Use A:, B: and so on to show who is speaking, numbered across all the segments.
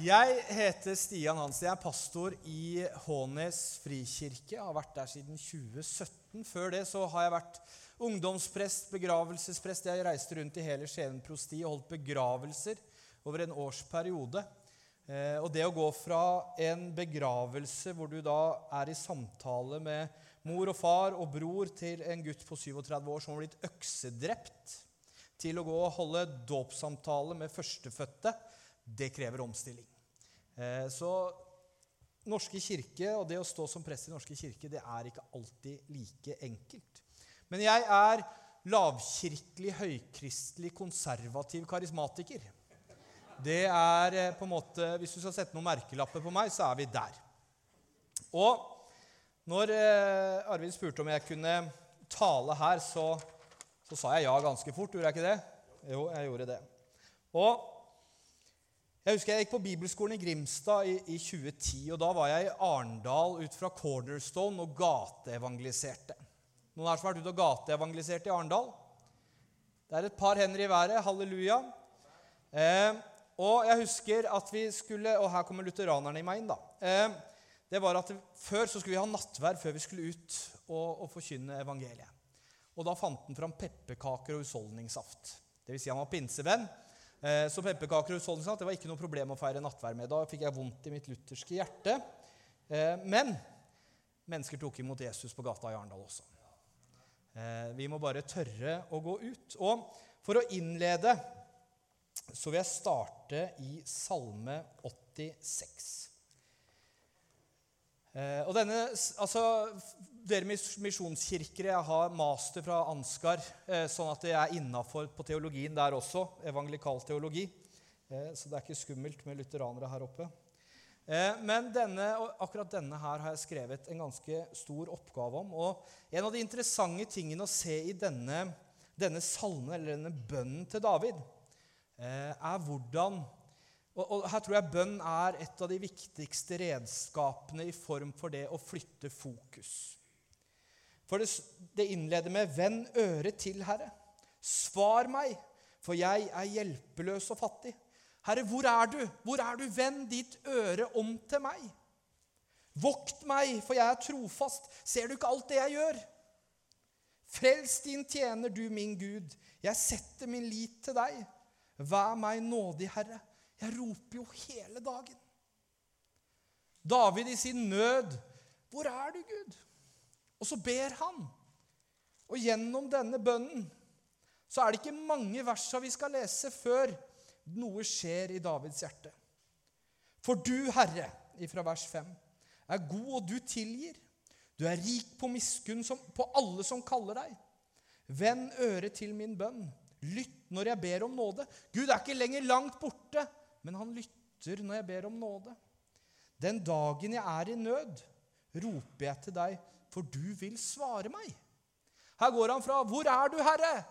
A: Jeg heter Stian Hansen. Jeg er pastor i Hånes frikirke. Jeg har vært der siden 2017. Før det så har jeg vært ungdomsprest, begravelsesprest. Jeg reiste rundt i hele Skien prosti og holdt begravelser over en årsperiode. Eh, og det å gå fra en begravelse hvor du da er i samtale med mor og far og bror, til en gutt på 37 år som har blitt øksedrept, til å gå og holde dåpssamtale med førstefødte det krever omstilling. Eh, så Norske kirke og det å stå som prest i Norske kirke det er ikke alltid like enkelt. Men jeg er lavkirkelig, høykristelig, konservativ karismatiker. Det er eh, på en måte, Hvis du skal sette noen merkelapper på meg, så er vi der. Og når eh, Arvid spurte om jeg kunne tale her, så, så sa jeg ja ganske fort. Gjorde jeg ikke det? Jo, jeg gjorde det. Og jeg husker jeg gikk på bibelskolen i Grimstad i, i 2010. og Da var jeg i Arendal ut fra Cornerstone og gateevangeliserte. Noen her som har vært ute og gateevangelisert i Arendal? Det er et par hender i været. Halleluja. Eh, og jeg husker at vi skulle Og her kommer lutheranerne i meg inn, da. Eh, det var at Før så skulle vi ha nattverd før vi skulle ut og, og forkynne evangeliet. Og Da fant han fram pepperkaker og husholdningssaft. Dvs. Si han var pinsevenn. Eh, så pepperkaker og husholdningssaft det var ikke noe problem å feire nattverd med. Da fikk jeg vondt i mitt lutherske hjerte. Eh, men mennesker tok imot Jesus på gata i Arendal også. Eh, vi må bare tørre å gå ut. Og for å innlede så vil jeg starte i Salme 86. Og denne, altså, dere misjonskirkere, Jeg har master fra Ansgar, eh, sånn at jeg er innafor på teologien der også. Evangelikal teologi. Eh, så det er ikke skummelt med lutheranere her oppe. Eh, men denne, akkurat denne her har jeg skrevet en ganske stor oppgave om. Og en av de interessante tingene å se i denne, denne salmen, eller denne bønnen til David, er hvordan og, Her tror jeg bønn er et av de viktigste redskapene i form for det å flytte fokus. For det, det innleder med 'Vend øret til, Herre'. Svar meg, for jeg er hjelpeløs og fattig. Herre, hvor er du? Hvor er du? Vend ditt øre om til meg. Vokt meg, for jeg er trofast. Ser du ikke alt det jeg gjør? Frels din tjener, du min Gud. Jeg setter min lit til deg. Vær meg nådig, Herre. Jeg roper jo hele dagen. David i sin nød. Hvor er du, Gud? Og så ber han. Og gjennom denne bønnen så er det ikke mange versa vi skal lese før noe skjer i Davids hjerte. For du, Herre, ifra vers 5, er god, og du tilgir. Du er rik på miskunn på alle som kaller deg. Vend øret til min bønn. Lytt når jeg ber om nåde. Gud er ikke lenger langt borte, men han lytter når jeg ber om nåde. Den dagen jeg er i nød, roper jeg til deg for du vil svare meg. Her går han fra 'Hvor er du, Herre?'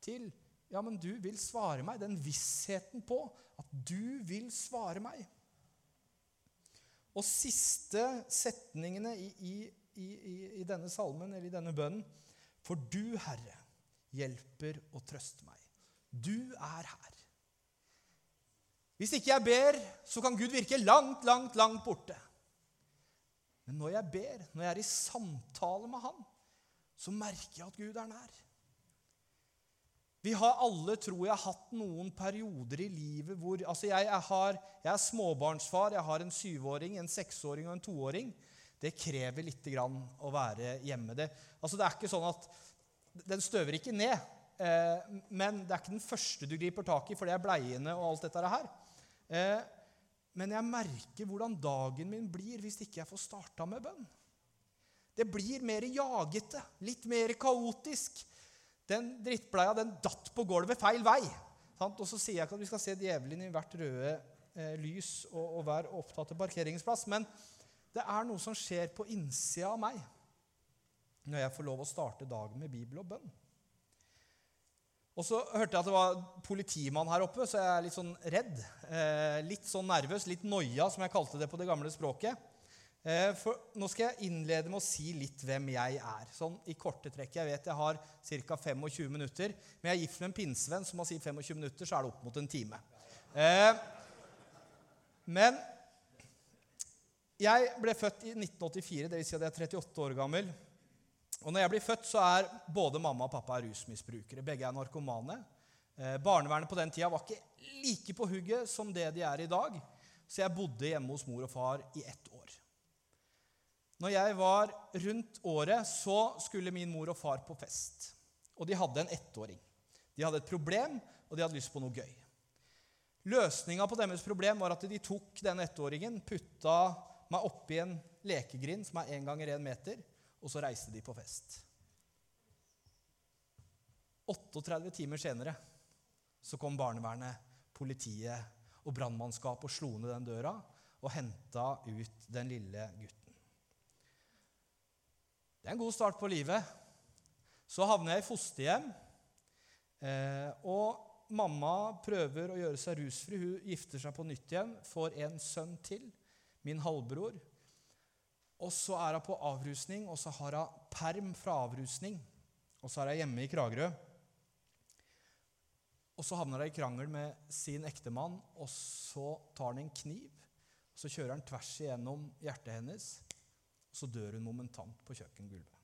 A: til 'Ja, men du vil svare meg'. Den vissheten på at du vil svare meg. Og siste setningene i, i, i, i denne salmen, eller i denne bønnen For du, Herre, hjelper og trøster meg. Du er her. Hvis ikke jeg ber, så kan Gud virke langt, langt, langt borte. Men når jeg ber, når jeg er i samtale med Han, så merker jeg at Gud er nær. Vi har alle, tror jeg, hatt noen perioder i livet hvor Altså, jeg, jeg, har, jeg er småbarnsfar. Jeg har en syvåring, en seksåring og en toåring. Det krever litt grann å være hjemme. Det, altså, det er ikke sånn at Den støver ikke ned. Eh, men det er ikke den første du griper tak i, for det er bleiene og alt dette her. Eh, men jeg merker hvordan dagen min blir hvis ikke jeg får starta med bønn. Det blir mer jagete, litt mer kaotisk. Den drittbleia den datt på gulvet feil vei. Og så sier jeg ikke at vi skal se djevelen i hvert røde eh, lys og, og være opptatt av parkeringsplass, men det er noe som skjer på innsida av meg når jeg får lov å starte dagen med Bibel og bønn. Og så hørte jeg at det var politimann her oppe, så jeg er litt sånn redd. Eh, litt sånn nervøs, litt noia, som jeg kalte det på det gamle språket. Eh, for nå skal jeg innlede med å si litt hvem jeg er. Sånn i korte trekk. Jeg vet jeg har ca. 25 minutter. Men jeg er gift med en pinnsvenn, så må si 25 minutter, så er det opp mot en time. Eh, Men jeg ble født i 1984, dvs. Si at jeg er 38 år gammel. Og når jeg blir født, så er både mamma og pappa rusmisbrukere. Begge er narkomane. Eh, barnevernet på den tida var ikke like på hugget som det de er i dag. Så jeg bodde hjemme hos mor og far i ett år. Når jeg var rundt året, så skulle min mor og far på fest. Og de hadde en ettåring. De hadde et problem, og de hadde lyst på noe gøy. Løsninga på deres problem var at de tok den ettåringen, putta meg oppi en lekegrind som er én ganger én meter, og så reiste de på fest. 38 timer senere så kom barnevernet, politiet og brannmannskapet og slo ned den døra og henta ut den lille gutten. Det er en god start på livet. Så havner jeg i fosterhjem. Eh, og mamma prøver å gjøre seg rusfri. Hun gifter seg på nytt igjen, får en sønn til, min halvbror. Og så er hun på avrusning, og så har hun perm fra avrusning. Og så er hun hjemme i Kragerø. Og så havner hun i krangel med sin ektemann, og så tar han en kniv. Og så kjører han tvers igjennom hjertet hennes, og så dør hun momentant på kjøkkengulvet.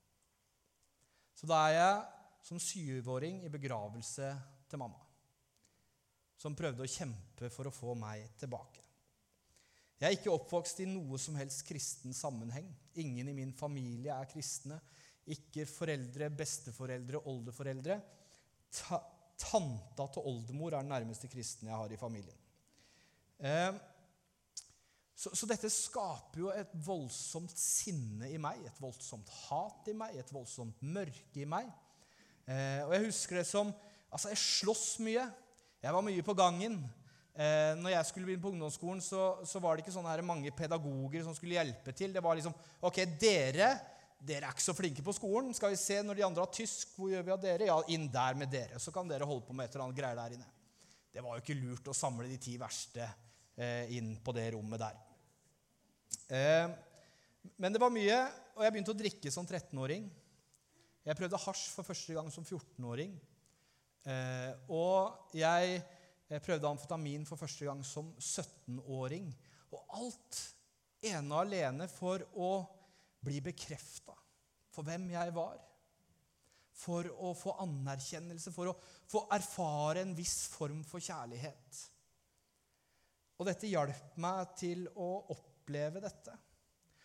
A: Så da er jeg som syvåring i begravelse til mamma, som prøvde å kjempe for å få meg tilbake. Jeg er ikke oppvokst i noe som helst kristen sammenheng. Ingen i min familie er kristne. Ikke foreldre, besteforeldre, oldeforeldre. Ta tanta til oldemor er den nærmeste kristne jeg har i familien. Eh, så, så, dette skaper jo et voldsomt sinne i meg, et voldsomt hat i meg, et voldsomt mørke i meg. Eh, og jeg husker det som Altså, jeg sloss mye. Jeg var mye på gangen. Eh, når jeg skulle begynne på ungdomsskolen, så, så var det ikke sånne her mange pedagoger som skulle hjelpe til. Det var liksom Ok, dere dere er ikke så flinke på skolen. Skal vi se når de andre har tysk, hvor gjør vi av dere? Ja, inn der med dere. Så kan dere holde på med et eller annet greier der inne. Det var jo ikke lurt å samle de ti verste eh, inn på det rommet der. Eh, men det var mye, og jeg begynte å drikke som 13-åring. Jeg prøvde hasj for første gang som 14-åring. Eh, og jeg, prøvde amfetamin for første gang som 17-åring. Og alt ene og alene for å bli bekrefta for hvem jeg var. For å få anerkjennelse, for å få erfare en viss form for kjærlighet. Og dette hjalp meg til å oppleve dette.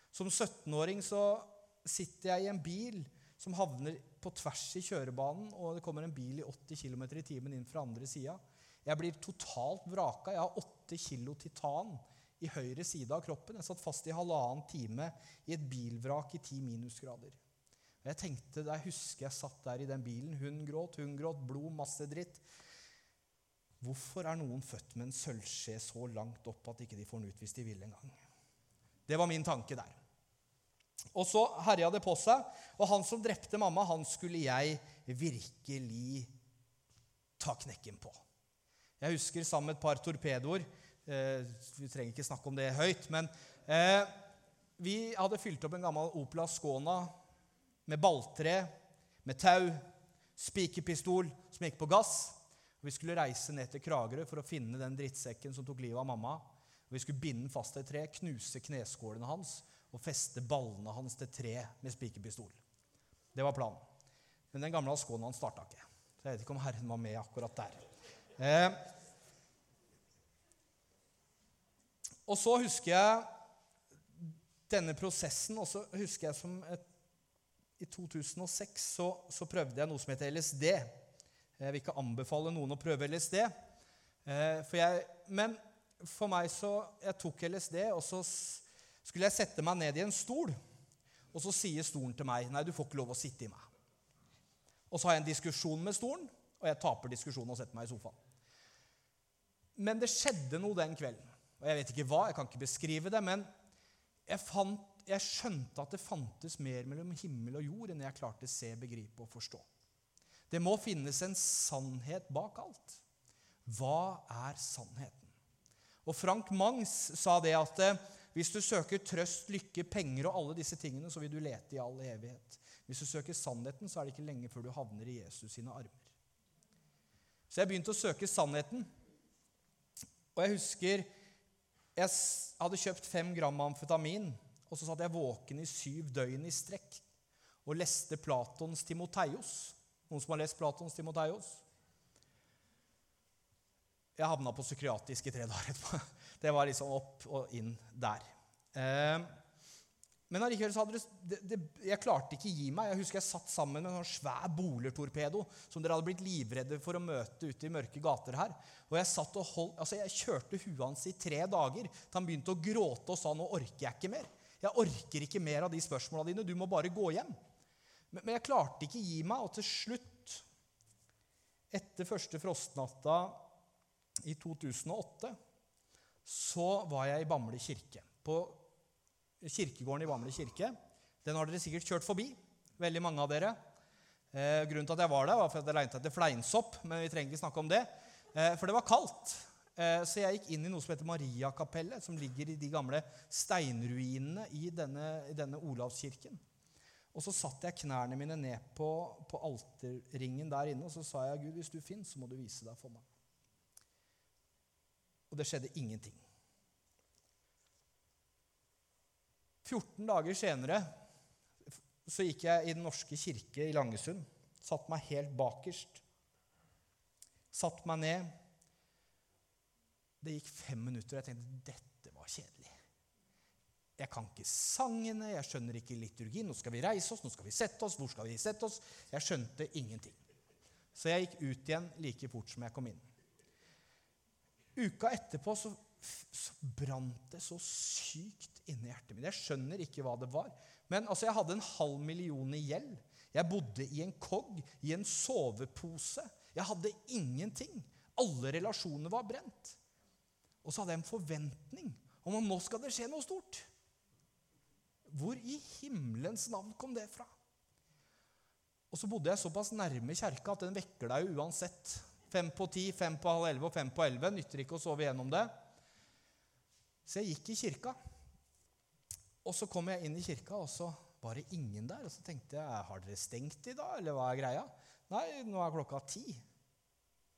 A: Som 17-åring så sitter jeg i en bil som havner på tvers i kjørebanen, og det kommer en bil i 80 km i timen inn fra andre sida. Jeg blir totalt vraka. Jeg har åtte kilo titan i høyre side av kroppen. Jeg satt fast i halvannen time i et bilvrak i ti minusgrader. Jeg tenkte, Jeg husker jeg satt der i den bilen. Hun gråt, hun gråt, blod, masse dritt. Hvorfor er noen født med en sølvskje så langt opp at ikke de får den ut hvis de vil en gang? Det var min tanke der. Og så herja det på seg, og han som drepte mamma, han skulle jeg virkelig ta knekken på. Jeg husker sammen med et par torpedoer eh, Vi trenger ikke snakke om det høyt, men eh, vi hadde fylt opp en gammel Opel Ascona med balltre, med tau, spikerpistol som gikk på gass. Vi skulle reise ned til Kragerø for å finne den drittsekken som tok livet av mamma. Vi skulle binde den fast til et tre, knuse kneskålene hans og feste ballene hans til tre med spikerpistol. Det var planen. Men den gamle Skåna starta ikke. Så jeg vet ikke om Herren var med akkurat der. Eh. Og så husker jeg denne prosessen, og så husker jeg som et i 2006 så, så, prøvde jeg noe som heter LSD. Jeg vil ikke anbefale noen å prøve LSD. Eh, for jeg, men for meg så Jeg tok LSD, og så skulle jeg sette meg ned i en stol. Og så sier stolen til meg nei, du får ikke lov å sitte i meg. Og så har jeg en diskusjon med stolen, og jeg taper diskusjonen og setter meg i sofaen. Men det skjedde noe den kvelden. Og jeg vet ikke hva, jeg kan ikke beskrive det, men jeg fant jeg skjønte at det fantes mer mellom himmel og jord enn jeg klarte å se, begripe og forstå. Det må finnes en sannhet bak alt. Hva er sannheten? Og Frank Mangs sa det at eh, hvis du søker trøst, lykke, penger og alle disse tingene, så vil du lete i all evighet. Hvis du søker sannheten, så er det ikke lenge før du havner i Jesus sine armer. Så jeg begynte å søke sannheten. Og jeg husker Jeg hadde kjøpt fem gram amfetamin, og så satt jeg våken i syv døgn i strekk og leste Platons Timoteios. Noen som har lest Platons Timoteios? Jeg havna på psykiatrisk i tre dager etterpå. Det var liksom opp og inn der. Eh, men allikevel så hadde det, det, Jeg klarte ikke gi meg. Jeg husker jeg satt sammen med en sånn svær bolertorpedo som dere hadde blitt livredde for å møte ute i mørke gater her. Og jeg satt og holdt, altså jeg kjørte huet hans i tre dager til han begynte å gråte og sa nå orker jeg ikke mer. Jeg orker ikke mer av de spørsmåla dine. Du må bare gå hjem. Men, men jeg klarte ikke gi meg, og til slutt, etter første frostnatta i 2008, så var jeg i Bamble kirke. På kirkegården i Bamble kirke. Den har dere sikkert kjørt forbi, veldig mange av dere. Eh, grunnen til at jeg var der, var for at jeg lette etter fleinsopp, men vi trenger ikke snakke om det. Eh, for det var kaldt. Eh, så jeg gikk inn i noe som heter Mariakapellet, som ligger i de gamle steinruinene i denne, i denne Olavskirken. Og så satte jeg knærne mine ned på, på alterringen der inne, og så sa jeg, Gud, hvis du finnes, så må du vise deg for meg. Og det skjedde ingenting. 14 dager senere så gikk jeg i Den norske kirke i Langesund. Satt meg helt bakerst. Satt meg ned. Det gikk fem minutter, og jeg tenkte dette var kjedelig. Jeg kan ikke sangene, jeg skjønner ikke liturgien. Nå skal vi reise oss, nå skal vi sette oss. Hvor skal vi sette oss? Jeg skjønte ingenting. Så jeg gikk ut igjen like fort som jeg kom inn. Uka etterpå så, så brant det så sykt inni hjertet mitt. Jeg skjønner ikke hva det var. Men altså, jeg hadde en halv million i gjeld. Jeg bodde i en kogg, i en sovepose. Jeg hadde ingenting. Alle relasjoner var brent. Og så hadde jeg en forventning om at nå skal det skje noe stort. Hvor i himmelens navn kom det fra? Og så bodde jeg såpass nærme kjerka at den vekker deg uansett. Fem på ti, fem på halv elleve og fem på elleve. Nytter ikke å sove gjennom det. Så jeg gikk i kirka. Og så kom jeg inn i kirka, og så var det ingen der. Og så tenkte jeg har dere stengt i dag, eller hva er greia? Nei, nå er klokka ti.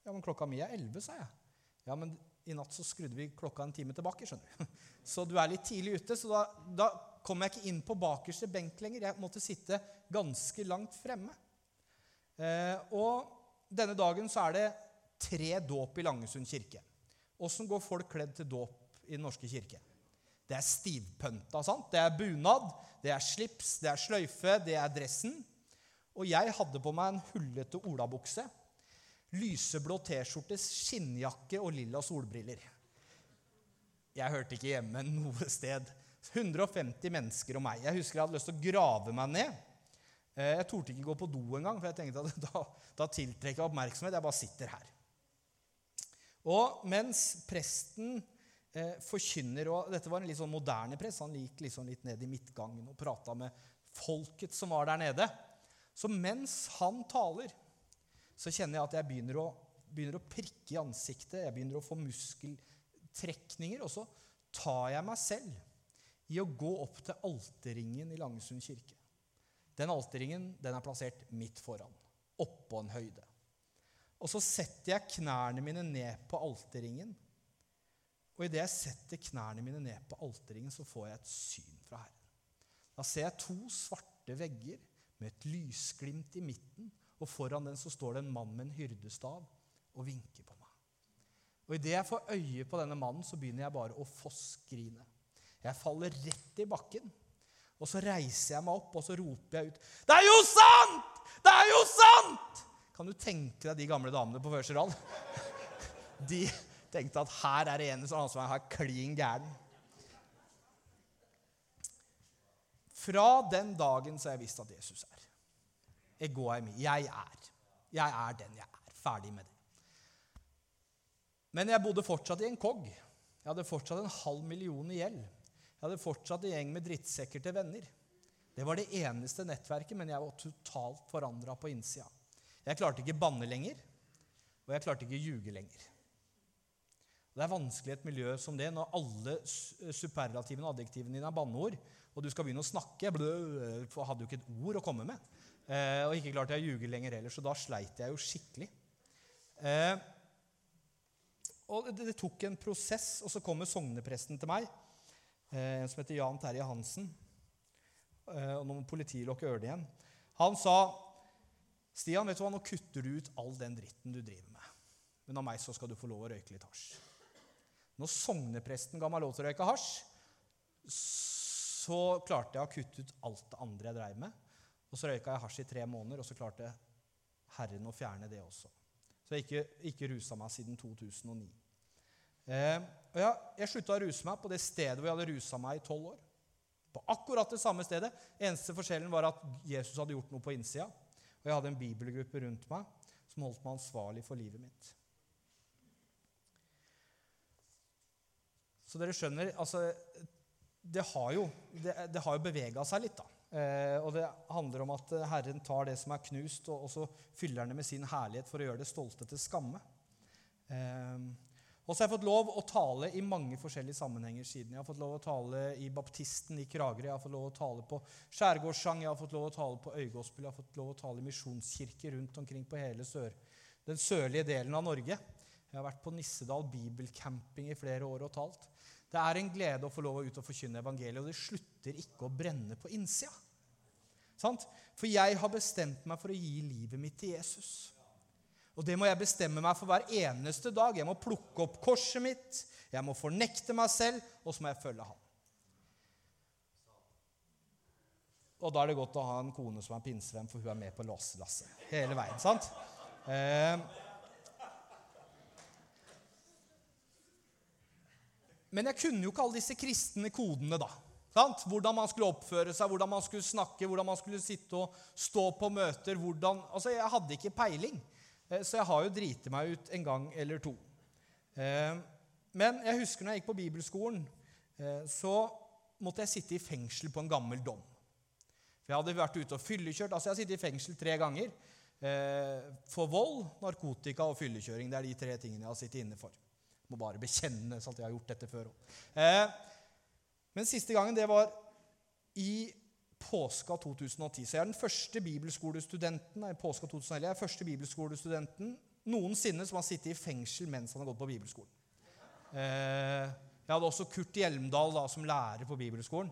A: Ja, men klokka mi er elleve, sa jeg. Ja, men i natt så skrudde vi klokka en time tilbake. skjønner du. Så du er litt tidlig ute. Så da, da kom jeg ikke inn på bakerste benk lenger. Jeg måtte sitte ganske langt fremme. Eh, og denne dagen så er det tre dåp i Langesund kirke. Åssen går folk kledd til dåp i Den norske kirke? Det er stivpønta. sant? Det er bunad, det er slips, det er sløyfe, det er dressen. Og jeg hadde på meg en hullete olabukse, lyseblå T-skjorte, skinnjakke og lilla solbriller. Jeg hørte ikke hjemme noe sted. 150 mennesker og meg. Jeg husker jeg hadde lyst til å grave meg ned. Eh, jeg torde ikke gå på do engang, for jeg tenkte at da, da tiltrekker jeg oppmerksomhet. Jeg bare sitter her. Og mens presten eh, forkynner og Dette var en litt sånn moderne prest. Han gikk liksom litt ned i midtgangen og prata med folket som var der nede. Så mens han taler, så kjenner jeg at jeg begynner å, begynner å prikke i ansiktet. Jeg begynner å få muskeltrekninger. Og så tar jeg meg selv i å gå opp til alterringen i Langesund kirke. Den alterringen den er plassert midt foran, oppå en høyde. Og så setter jeg knærne mine ned på alterringen. Og idet jeg setter knærne mine ned på alterringen, så får jeg et syn fra Herren. Da ser jeg to svarte vegger med et lysglimt i midten, og foran den så står det en mann med en hyrdestav og vinker på meg. Og idet jeg får øye på denne mannen, så begynner jeg bare å fossgrine. Jeg faller rett i bakken. Og så reiser jeg meg opp og så roper jeg ut Det er jo sant! Det er jo sant! Kan du tenke deg de gamle damene på første rad? De tenkte at her er det en som er klin gæren. Fra den dagen så har jeg visst at Jesus er. Ego er Jeg er. Jeg er den jeg er. Ferdig med det. Men jeg bodde fortsatt i en kogg. Jeg hadde fortsatt en halv million i gjeld. Jeg hadde fortsatt en gjeng med drittsekker til venner. Det var det eneste nettverket, men jeg var totalt forandra på innsida. Jeg klarte ikke banne lenger, og jeg klarte ikke ljuge lenger. Det er vanskelig i et miljø som det, når alle superlativene og adjektivene dine er banneord, og du skal begynne å snakke. Jeg hadde jo ikke et ord å komme med. Eh, og ikke klarte jeg å ljuge lenger heller, så da sleit jeg jo skikkelig. Eh, og det, det, tok en prosess, og så kommer sognepresten til meg, eh, som heter Jan Terje Hansen. Eh, og nå må politiet lukke ørene igjen. Han sa, 'Stian, vet du hva, nå kutter du ut all den dritten du driver med.' 'Men av meg så skal du få lov å røyke litt hasj.' Når sognepresten ga meg lov til å røyke hasj, så klarte jeg å kutte ut alt det andre jeg dreiv med. Og så røyka jeg hasj i tre måneder, og så klarte Herren å fjerne det også. Så jeg ikke, ikke rusa meg siden 2009. Eh, og jeg, jeg slutta å ruse meg på det stedet hvor jeg hadde rusa meg i tolv år. På akkurat det samme stedet. Eneste forskjellen var at Jesus hadde gjort noe på innsida. Og jeg hadde en bibelgruppe rundt meg som holdt meg ansvarlig for livet mitt. Så dere skjønner altså, Det har jo, det, jo bevega seg litt, da. Eh, og det handler om at Herren tar det som er knust, og, og så fyller han det med sin herlighet for å gjøre det stolte til skamme. Eh, og så har jeg fått lov å tale i mange forskjellige sammenhenger siden. Jeg har fått lov å tale i Baptisten i Kragerø, jeg har fått lov å tale på Skjærgårdssang, jeg har fått lov å tale på Øygospel, jeg har fått lov å tale i misjonskirker rundt omkring på hele sør, den sørlige delen av Norge. Jeg har vært på Nissedal bibelcamping i flere år og talt. Det er en glede å få lov å ut og forkynne evangeliet, og det slutter ikke å brenne på innsida. For jeg har bestemt meg for å gi livet mitt til Jesus. Og det må jeg bestemme meg for hver eneste dag. Jeg må plukke opp korset mitt, jeg må fornekte meg selv, og så må jeg følge ham. Og da er det godt å ha en kone som er pinsevenn, for hun er med på låselasset hele veien. sant? Eh, Men jeg kunne jo ikke alle disse kristne kodene, da. Sant? Hvordan man skulle oppføre seg, hvordan man skulle snakke, hvordan man skulle sitte og stå på møter. hvordan... Altså, Jeg hadde ikke peiling, eh, så jeg har jo driti meg ut en gang eller to. Eh, men jeg husker når jeg gikk på bibelskolen, eh, så måtte jeg sitte i fengsel på en gammel dom. For Jeg hadde vært ute og fyllekjørt. altså Jeg har sittet i fengsel tre ganger. For vold, narkotika og fyllekjøring. Det er de tre tingene jeg har sittet inne for. Må bare bekjenne at jeg har gjort dette før òg. Eh, men siste gangen, det var i påska 2010. Så jeg er den første bibelskolestudenten nei, påska 2011, jeg er første bibelskolestudenten noensinne som har sittet i fengsel mens han har gått på bibelskolen. Eh, jeg hadde også Kurt Hjelmdal da, som lærer på bibelskolen.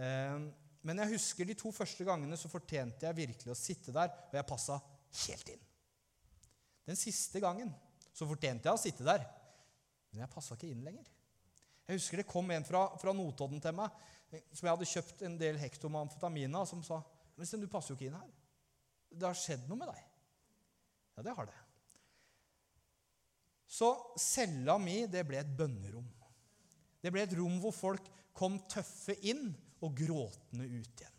A: Eh, men jeg husker de to første gangene så fortjente jeg virkelig å sitte der, og jeg passa helt inn. Den siste gangen så fortjente jeg å sitte der, men jeg passa ikke inn lenger. Jeg husker det kom en fra, fra Notodden til meg som jeg hadde kjøpt en del hekto med som sa men du passer jo ikke inn her. Det har skjedd noe med deg. Ja, det har det. Så cella mi det ble et bønnerom. Det ble et rom hvor folk kom tøffe inn og gråtende ut igjen.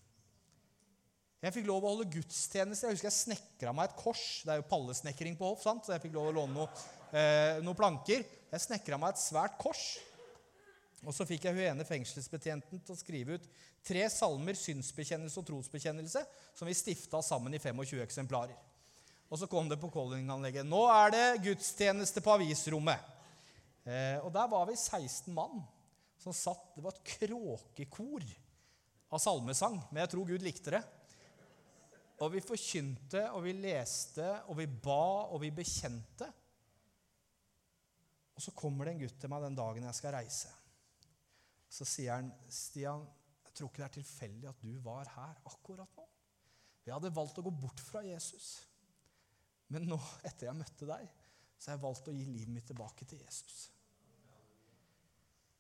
A: Jeg fikk lov å holde gudstjeneste. Jeg husker jeg snekra meg et kors. Det er jo pallesnekring på Hoff, sant? så jeg fikk lov å låne noe, eh, noen planker. Jeg snekra meg et svært kors. Og så fikk jeg hun ene fengselsbetjenten til å skrive ut tre salmer, synsbekjennelse og trosbekjennelse, som vi stifta sammen i 25 eksemplarer. Og så kom det på callinganlegget. Nå er det gudstjeneste på avisrommet. Eh, og der var vi 16 mann som satt Det var et kråkekor av salmesang, men jeg tror Gud likte det. Og vi forkynte, og vi leste, og vi ba, og vi bekjente. Og så kommer det en gutt til meg den dagen jeg skal reise. Så sier han, 'Stian, jeg tror ikke det er tilfeldig at du var her akkurat nå.' Jeg hadde valgt å gå bort fra Jesus. Men nå, etter jeg møtte deg, så har jeg valgt å gi livet mitt tilbake til Jesus.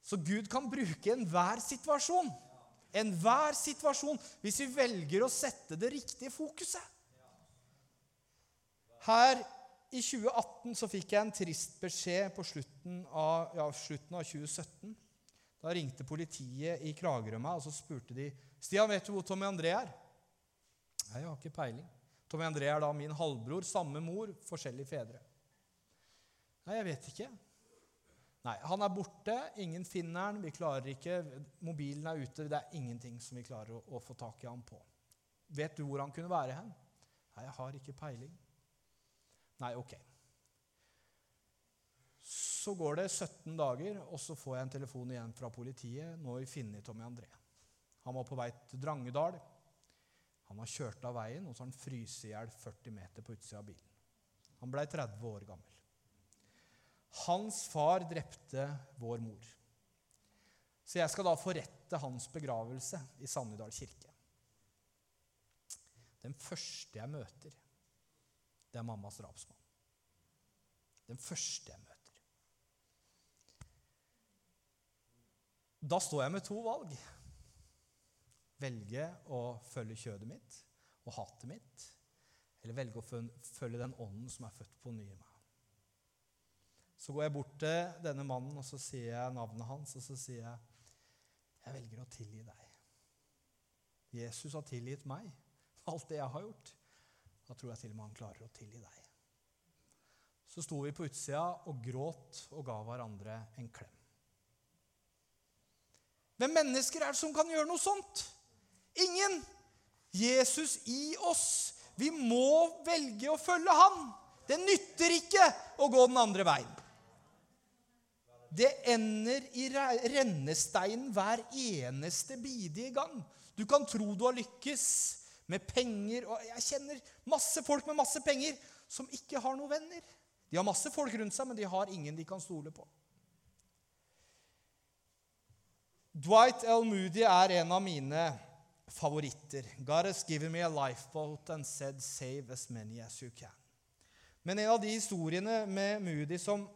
A: Så Gud kan bruke enhver situasjon, enhver situasjon, hvis vi velger å sette det riktige fokuset. Her i 2018 så fikk jeg en trist beskjed på slutten av, ja, slutten av 2017. Da ringte politiet i Kragerø meg, og så spurte de Stian, vet du hvor Tommy André er. Nei, jeg har ikke peiling. Tommy André er da min halvbror. Samme mor, forskjellige fedre. Nei, jeg vet ikke. Nei, Han er borte. Ingen finner han. Vi klarer ikke. Mobilen er ute. Det er ingenting som vi klarer å, å få tak i ham på. Vet du hvor han kunne være hen? Nei, jeg har ikke peiling. Nei, ok. Så går det 17 dager, og så får jeg en telefon igjen fra politiet. Nå har vi funnet Tommy André. Han var på vei til Drangedal. Han har kjørt av veien, og så har han fryst i hjel 40 meter på utsida av bilen. Han blei 30 år gammel. Hans far drepte vår mor. Så jeg skal da forrette hans begravelse i Sannidal kirke. Den første jeg møter, det er mammas drapsmann. Den første jeg møter. Da står jeg med to valg. Velge å følge kjødet mitt og hatet mitt, eller velge å følge den ånden som er født på ny i meg. Så går jeg bort til denne mannen og så sier jeg navnet hans, og så sier jeg jeg velger å tilgi deg. Jesus har tilgitt meg alt det jeg har gjort. Da tror jeg til og med han klarer å tilgi deg. Så sto vi på utsida og gråt og ga hverandre en klem. Hvem mennesker er det som kan gjøre noe sånt? Ingen! Jesus i oss. Vi må velge å følge han. Det nytter ikke å gå den andre veien. Det ender i rennesteinen hver eneste bidige gang. Du kan tro du har lykkes med penger. og Jeg kjenner masse folk med masse penger som ikke har noen venner. De har masse folk rundt seg, men de har ingen de kan stole på. Dwight L. Moody er en av mine favoritter. God has given me a lifeboat and said, save as many as you can. Men en av de historiene med Moody som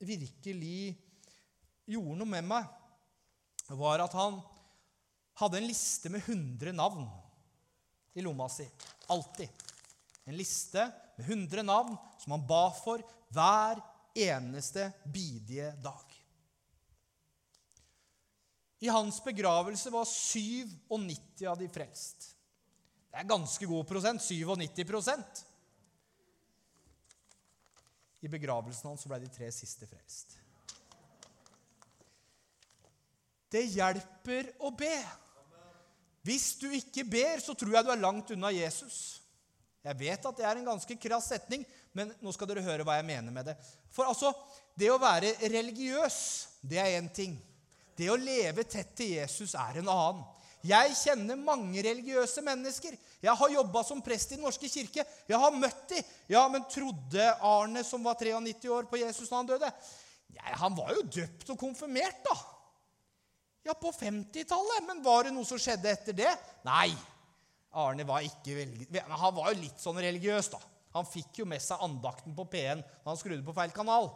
A: virkelig gjorde noe med meg, var at han hadde en liste med 100 navn i lomma si. Alltid. En liste med 100 navn som han ba for hver eneste bidige dag. I hans begravelse var 97 av de frelst. Det er ganske god prosent. 97% I begravelsen hans ble de tre siste frelst. Det hjelper å be. Hvis du ikke ber, så tror jeg du er langt unna Jesus. Jeg vet at det er en ganske krass setning, men nå skal dere høre hva jeg mener med det. For altså, det å være religiøs, det er én ting. Det å leve tett til Jesus er en annen. Jeg kjenner mange religiøse mennesker. Jeg har jobba som prest i Den norske kirke. Jeg har møtt dem. Ja, men trodde Arne, som var 93 år, på Jesus da han døde? Nei, han var jo døpt og konfirmert, da. Ja, på 50-tallet. Men var det noe som skjedde etter det? Nei. Arne var ikke veldig Han var jo litt sånn religiøs, da. Han fikk jo med seg andakten på P1 da han skrudde på feil kanal.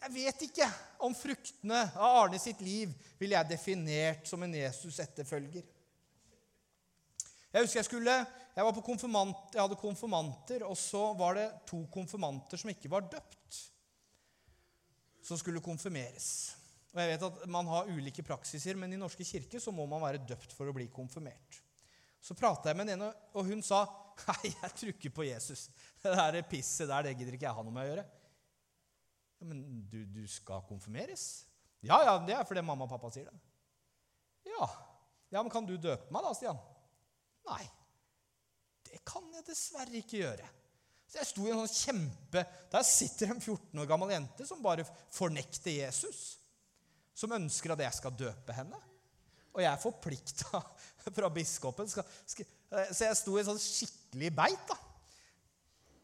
A: Jeg vet ikke om fruktene av Arne sitt liv ville jeg definert som en Jesus-etterfølger. Jeg husker jeg skulle, jeg, var på konfirmant, jeg hadde konfirmanter, og så var det to konfirmanter som ikke var døpt, som skulle konfirmeres. Og jeg vet at Man har ulike praksiser, men i Norske kirke så må man være døpt for å bli konfirmert. Så prata jeg med en ene, og hun sa nei, jeg tror ikke på Jesus. Det der pisset der, det gidder ikke jeg ha noe med å gjøre. Ja, Men du, du skal konfirmeres? Ja, ja, det er fordi mamma og pappa sier det. Ja. ja, men kan du døpe meg da, Stian? Nei. Det kan jeg dessverre ikke gjøre. Så jeg sto i en sånn kjempe Der sitter en 14 år gammel jente som bare fornekter Jesus som ønsker at jeg skal døpe henne. Og jeg er forplikta fra biskopen. Skal, skal, så jeg sto i sånn skikkelig beit. da.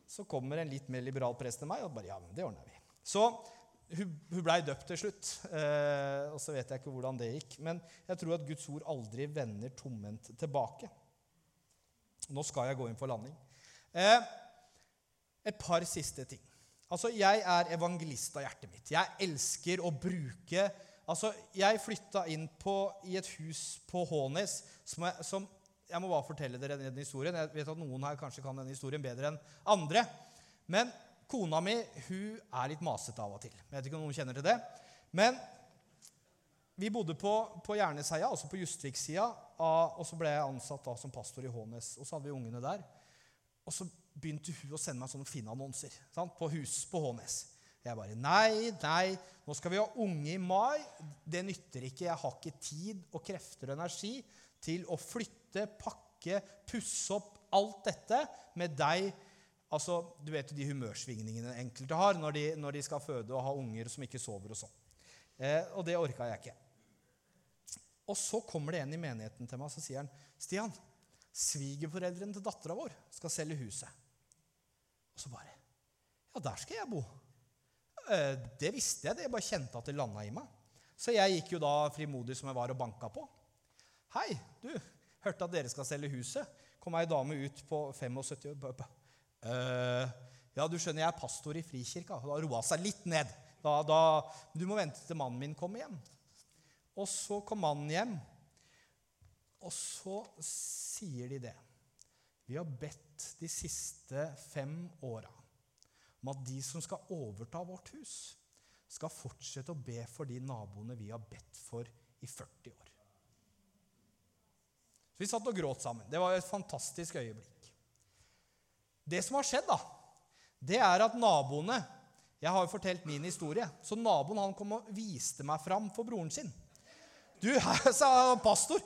A: Så kommer en litt mer liberal prest enn meg og bare Ja, men det ordner vi. Så hun, hun blei døpt til slutt. Eh, og så vet jeg ikke hvordan det gikk. Men jeg tror at Guds ord aldri vender tomhendt tilbake. Nå skal jeg gå inn for landing. Eh, et par siste ting. Altså, Jeg er evangelist av hjertet mitt. Jeg elsker å bruke Altså, Jeg flytta inn på, i et hus på Hånes som, jeg, som Jeg må bare fortelle dere den historien. Jeg vet at noen her kanskje kan denne historien bedre enn andre. Men kona mi hun er litt masete av og til. Jeg vet ikke om noen kjenner til det. Men vi bodde på, på Jerneseia, altså på Justvik-sida. Og så ble jeg ansatt da som pastor i Hånes. Og så hadde vi ungene der. Og så begynte hun å sende meg sånne Finn-annonser på hus på Hånes. Jeg bare Nei, nei, nå skal vi ha unge i mai. Det nytter ikke. Jeg har ikke tid og krefter og energi til å flytte, pakke, pusse opp alt dette med deg. Altså, Du vet jo de humørsvingningene enkelte har når de, når de skal føde og ha unger som ikke sover og sånn. Eh, og det orka jeg ikke. Og så kommer det en i menigheten til meg og så sier han, 'Stian, svigerforeldrene til dattera vår skal selge huset.' Og så bare Ja, der skal jeg bo. Eh, Det visste jeg. det. Jeg bare kjente at det landa i meg. Så jeg gikk jo da frimodig som jeg var, og banka på. Hei, du, hørte at dere skal selge huset. Kom ei dame ut på 75 år. «Eh, ja, du skjønner, jeg er pastor i Frikirka. Da roa seg litt ned. Da, da, du må vente til mannen min kommer hjem. Og så kom mannen hjem, og så sier de det. Vi har bedt de siste fem åra om at de som skal overta vårt hus, skal fortsette å be for de naboene vi har bedt for i 40 år. Så Vi satt og gråt sammen. Det var et fantastisk øyeblikk. Det som har skjedd, da, det er at naboene Jeg har jo fortalt min historie. Så naboen han kom og viste meg fram for broren sin. Du, sa pastor,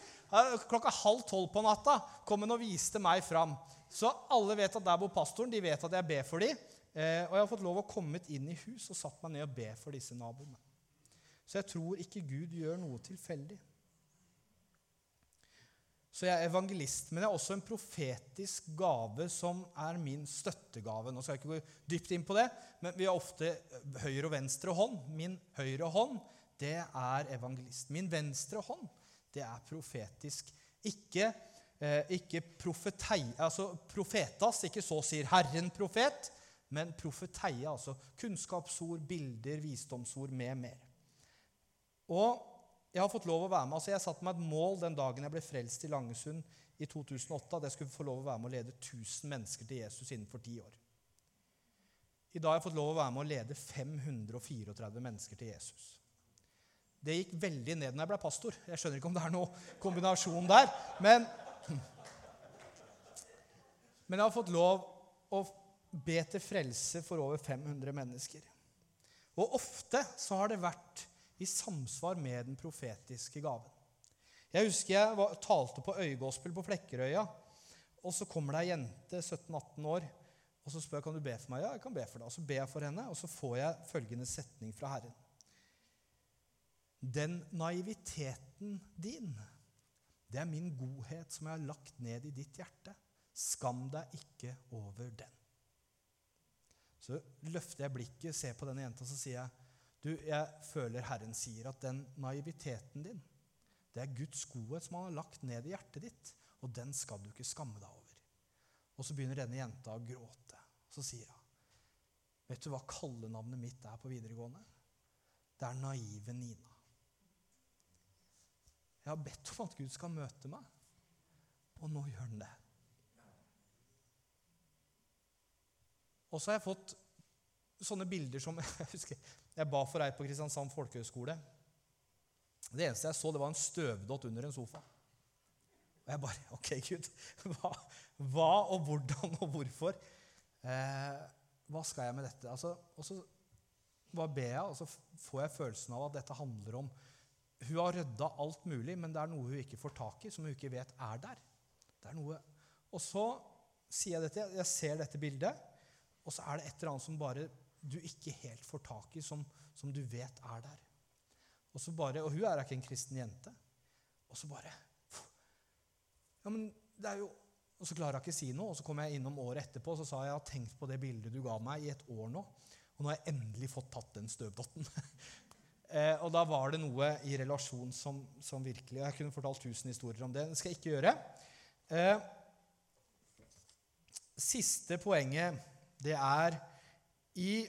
A: klokka halv tolv på natta kom han og viste meg fram. Så alle vet at der bor pastoren. De vet at jeg ber for dem. Eh, og jeg har fått lov å komme inn i hus og satt meg ned og be for disse naboene. Så jeg tror ikke Gud gjør noe tilfeldig. Så jeg er evangelist, men jeg er også en profetisk gave som er min støttegave. Nå skal jeg ikke gå dypt inn på det, men vi har ofte høyre og venstre hånd. Min høyre hånd, det er evangelist. Min venstre hånd, det er profetisk. Ikke, eh, ikke profetei, altså profetas, ikke så sier Herren profet, men profeteia, altså kunnskapsord, bilder, visdomsord med mer. Og jeg har fått lov å være med. Altså, jeg satte meg et mål den dagen jeg ble frelst i Langesund i 2008, at jeg skulle få lov å være med å lede 1000 mennesker til Jesus innenfor ti år. I dag har jeg fått lov å være med å lede 534 mennesker til Jesus. Det gikk veldig ned når jeg ble pastor. Jeg skjønner ikke om det er noen kombinasjon der. Men, men jeg har fått lov å be til frelse for over 500 mennesker. Og ofte så har det vært i samsvar med den profetiske gaven. Jeg husker jeg var, talte på Øygospel på Flekkerøya. Og så kommer det ei jente, 17-18 år, og så spør jeg kan du be for meg. Ja, jeg kan be for deg. Og så ber jeg for henne, og så får jeg følgende setning fra Herren. Den naiviteten din, det er min godhet som jeg har lagt ned i ditt hjerte. Skam deg ikke over den. Så løfter jeg blikket, ser på denne jenta, så sier jeg du, jeg føler Herren sier at den naiviteten din, det er Guds godhet som han har lagt ned i hjertet ditt, og den skal du ikke skamme deg over. Og så begynner denne jenta å gråte. Så sier hun, vet du hva kallenavnet mitt er på videregående? Det er naive Nina. Jeg har bedt om at Gud skal møte meg, og nå gjør han det. Og så har jeg fått sånne bilder som Jeg husker jeg ba for ei på Kristiansand folkehøgskole. Det eneste jeg så, det var en støvdott under en sofa. Og jeg bare OK, Gud. Hva, hva og hvordan og hvorfor? Eh, hva skal jeg med dette? Altså, og så bare ber jeg, og så får jeg følelsen av at dette handler om Hun har rydda alt mulig, men det er noe hun ikke får tak i, som hun ikke vet er der. Det er noe. Og så sier jeg dette, jeg ser dette bildet, og så er det et eller annet som bare du ikke helt får tak i, som, som du vet er der. Og, så bare, og hun er ikke en kristen jente. Og så bare Ja, men det er jo Og så klarer hun ikke å si noe. Og så kom jeg innom året etterpå og så sa jeg, jeg har tenkt på det bildet du ga meg i et år nå. Og nå har jeg endelig fått tatt den støvdotten. eh, og da var det noe i relasjon som, som, virkelig Jeg kunne fortalt tusen historier om det. Det skal jeg ikke gjøre. Eh, siste poenget, det er i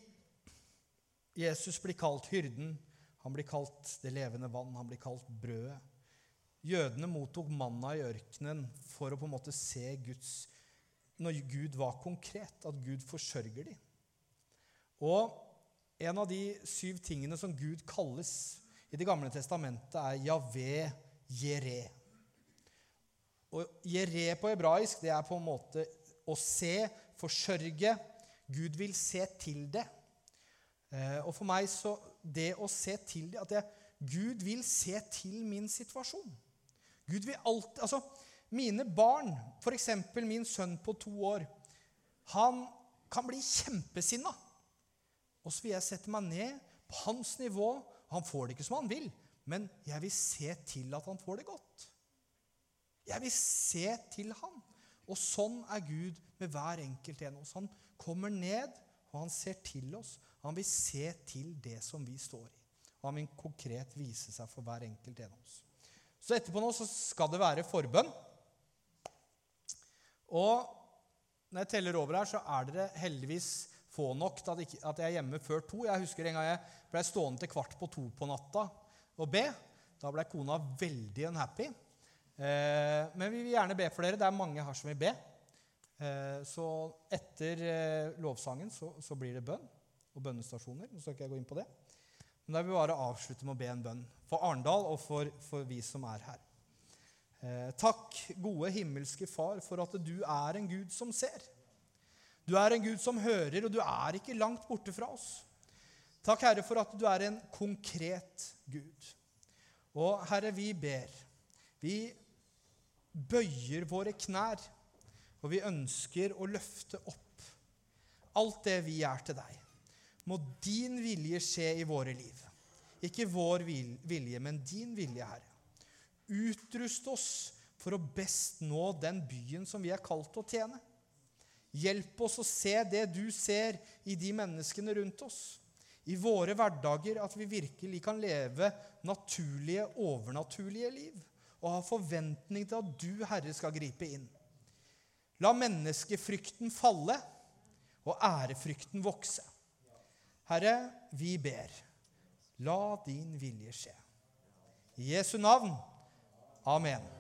A: Jesus blir kalt hyrden, han blir kalt det levende vann, han blir kalt brødet. Jødene mottok manna i ørkenen for å på en måte se Guds Når Gud var konkret, at Gud forsørger dem. Og en av de syv tingene som Gud kalles i Det gamle testamentet, er Javé Jere. Og Jere på hebraisk det er på en måte å se, forsørge, Gud vil se til det. Eh, og for meg så det å se til det At jeg, Gud vil se til min situasjon. Gud vil alltid Altså, mine barn, f.eks. min sønn på to år, han kan bli kjempesinna. Og så vil jeg sette meg ned på hans nivå. Han får det ikke som han vil, men jeg vil se til at han får det godt. Jeg vil se til han. Og sånn er Gud med hver enkelt en av oss. Han kommer ned, og han ser til oss. Han vil se til det som vi står i. Og han vil konkret vise seg for hver enkelt en av oss. Så etterpå nå så skal det være forbønn. Og når jeg teller over her, så er dere heldigvis få nok til at jeg er hjemme før to. Jeg husker en gang jeg ble stående til kvart på to på natta og be. Da ble kona veldig unhappy. Eh, men vi vil gjerne be for dere. Det er mange her som vil be. Eh, så etter eh, lovsangen så, så blir det bønn og bønnestasjoner. Nå skal ikke jeg gå inn på det. Men da vil jeg bare avslutte med å be en bønn for Arendal og for, for, vi som er her. Eh, takk, gode himmelske Far, for at du er en Gud som ser. Du er en Gud som hører, og du er ikke langt borte fra oss. Takk, Herre, for at du er en konkret Gud. Og Herre, vi ber. Vi bøyer våre knær, og vi ønsker å løfte opp alt det vi er til deg. Må din vilje skje i våre liv. Ikke vår vilje, men din vilje, Herre. Utrust oss for å best nå den byen som vi er kalt å tjene. Hjelp oss å se det du ser i de menneskene rundt oss. I våre hverdager at vi virkelig kan leve naturlige, overnaturlige liv. Og ha forventning til at du, Herre, skal gripe inn. La menneskefrykten falle og ærefrykten vokse. Herre, vi ber. La din vilje skje. I Jesu navn. Amen.